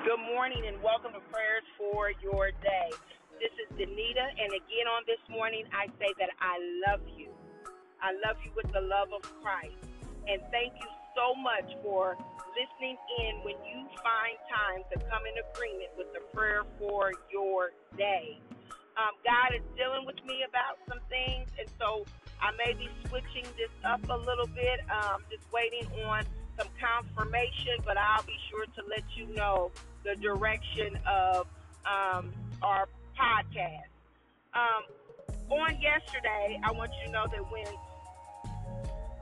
Good morning and welcome to Prayers for Your Day. This is Danita, and again on this morning, I say that I love you. I love you with the love of Christ. And thank you so much for listening in when you find time to come in agreement with the prayer for your day. Um, God is dealing with me about some things, and so I may be switching this up a little bit, um, just waiting on some confirmation, but I'll be sure to let you know the direction of um, our podcast. Um, on yesterday, I want you to know that when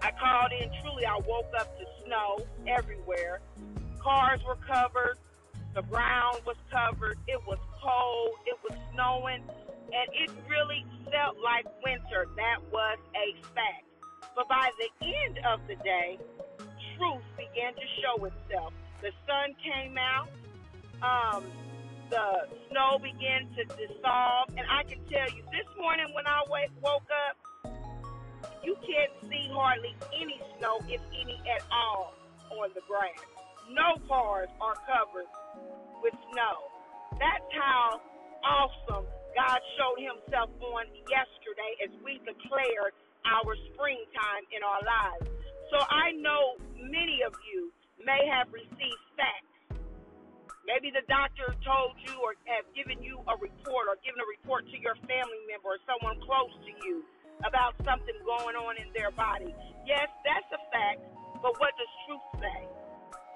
I called in, truly, I woke up to snow everywhere. Cars were covered, the ground was covered, it was cold, it was snowing, and it really felt like winter. That was a fact. But by the end of the day, truth began to show itself. The sun came out, um, the snow began to dissolve, and I can tell you, this morning when I wake, woke up, you can't see hardly any snow, if any at all, on the ground. No cars are covered with snow. That's how awesome God showed himself on yesterday as we declared our springtime in our lives. So I know many of you may have received facts. Maybe the doctor told you or have given you a report or given a report to your family member or someone close to you about something going on in their body. Yes, that's a fact, but what does truth say?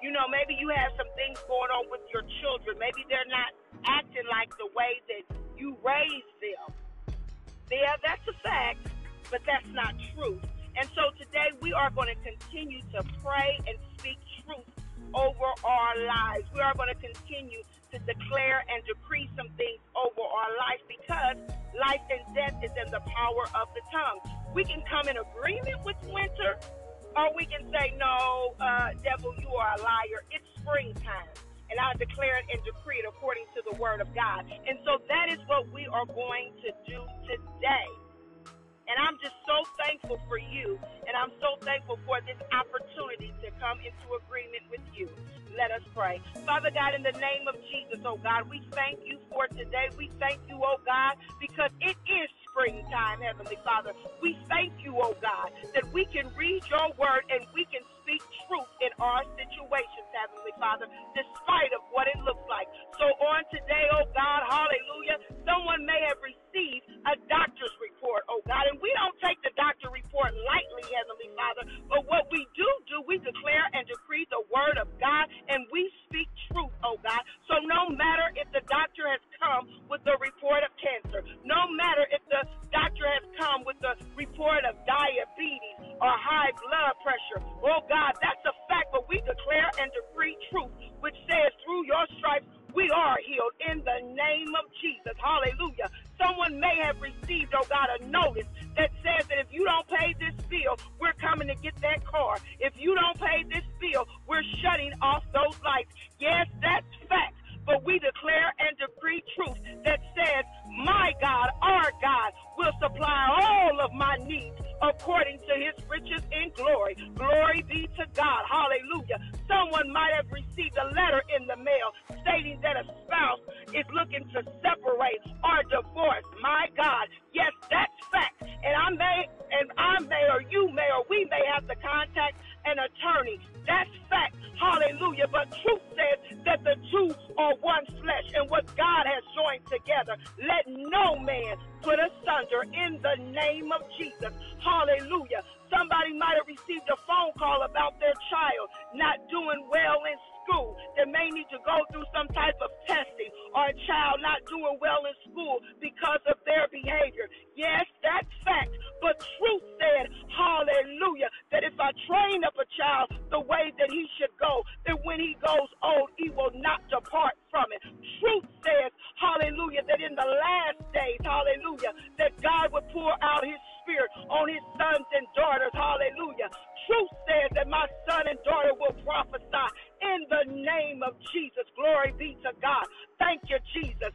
You know, maybe you have some things going on with your children. Maybe they're not acting like the way that you raised them. Yeah, that's a fact, but that's not truth. And so today we are going to continue to pray and speak truth over our lives. We are going to continue to declare and decree some things over our life because life and death is in the power of the tongue. We can come in agreement with winter, or we can say, No, uh, devil, you are a liar. It's springtime. And I declare it and decree it according to the word of God. And so that is what we are going to do today. And I'm just so thankful for you. And I'm so thankful for this opportunity to come into agreement with you. Let us pray. Father God, in the name of Jesus, oh God, we thank you for today. We thank you, oh God, because it is springtime, Heavenly Father. We thank you, oh God, that we can read your word and we can speak truth in our situations, Heavenly Father, despite of what it looks like. So on today, oh God, hallelujah, someone may have received So no matter if the doctor has come with the report of cancer, no matter if the doctor has come with the report of diabetes or high blood pressure, oh God, that's a fact, but we declare and decree truth, which says through your stripes we are healed in the name of Jesus. Hallelujah. Someone may have received, oh God, a notice that says that if you don't pay this bill, we're coming to get that car. If you don't pay this bill, we're shutting off those lights. Yes, that's. But we declare and decree truth that says, My God, our God, will supply all of my needs according to his riches in glory. Glory be to God. Hallelujah. Someone might have received a letter in the mail stating that a spouse is looking to separate or divorce. My God. Flesh, and what God has joined together, let no man put asunder in the name of Jesus. Hallelujah. Somebody might have received a phone call about their child not doing well in school that may need to go through some type of testing or a child not doing well in school because of their behavior. Yes, that's fact. But truth said, hallelujah, that if I train up a child the way that he should go, that when he goes old, he will not depart from it. Truth says, hallelujah, that in the last days, hallelujah, that God would pour out his spirit on his sons and daughters, hallelujah. Truth says that my son and daughter will prophesy in the name of Jesus. Glory be to God. Thank you, Jesus.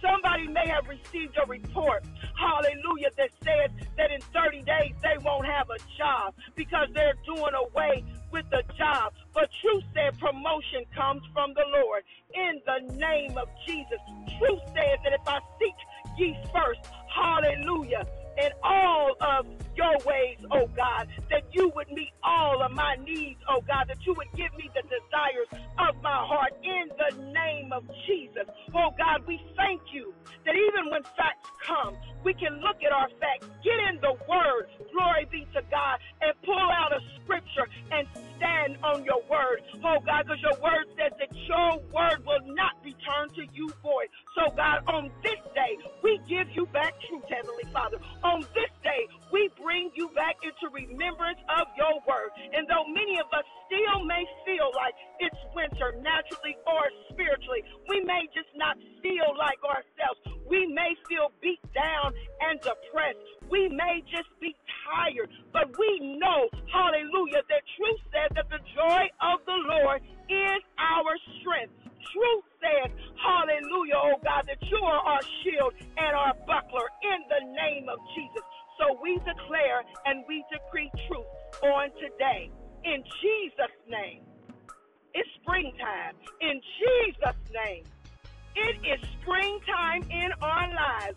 Somebody may have received a report, hallelujah, that says that in 30 days they won't have a job because they're doing away with the job. But truth said promotion comes from the Lord in the name of Jesus. Truth says that if I seek ye first, hallelujah, in all of your ways, oh God, that you would meet all of my needs, oh God, that you would give me the desires of my heart of Jesus. Oh God, we thank you that even when facts come, we can look at our facts, get in the word, glory be to God, and pull out a scripture and stand on your word. Oh God, because your word says that your word will not return to you void. So God, on this day, we give you back truth, Heavenly Father. On this day, we bring you back into remembrance of your word. And though many of us still may feel like it's winter naturally and depressed. We may just be tired, but we know, hallelujah, that truth says that the joy of the Lord is our strength. Truth says, hallelujah, oh God, that you are our shield and our buckler in the name of Jesus. So we declare and we decree truth on today. In Jesus' name. It's springtime. In Jesus' name. It is springtime in our lives.